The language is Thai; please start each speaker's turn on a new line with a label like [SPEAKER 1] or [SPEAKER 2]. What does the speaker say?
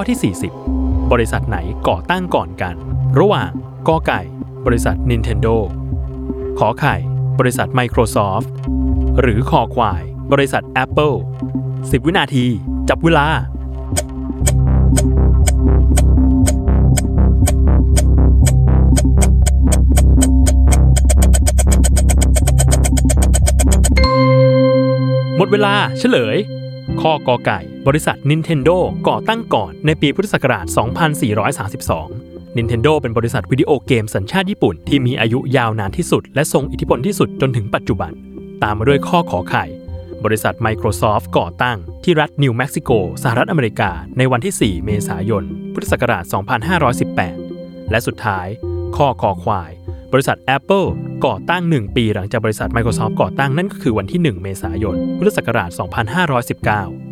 [SPEAKER 1] ข้อที่ 40 บริษัทไหนก่อตั้งก่อนกัน ระหว่างกอไก่ บริษัท Nintendo ขอไข่ บริษัท Microsoft หรือคอควาย บริษัท Apple 10 วินาที จับเวลาหมดเวลาเฉลย ข้อกอไก่ บริษัท Nintendo ก่อตั้งก่อนในปีพุทธศักราช 2432 Nintendo เป็นบริษัทวิดีโอเกมสัญชาติญี่ปุ่นที่มีอายุยาวนานที่สุด และทรงอิทธิพลที่สุดจนถึงปัจจุบัน ตามมาด้วยข้อขอไข่ บริษัท Microsoft ก่อตั้งที่รัฐนิวเม็กซิโกสหรัฐอเมริกา ในวันที่ 4 เมษายน พุทธศักราช 2518 และสุดท้าย ข้อคอควาย บริษัท Apple ก่อตั้ง 1 ปีหลังจากบริษัท Microsoft ก่อตั้งนั่นก็คือวันที่ 1 เมษายนพุทธศักราช2519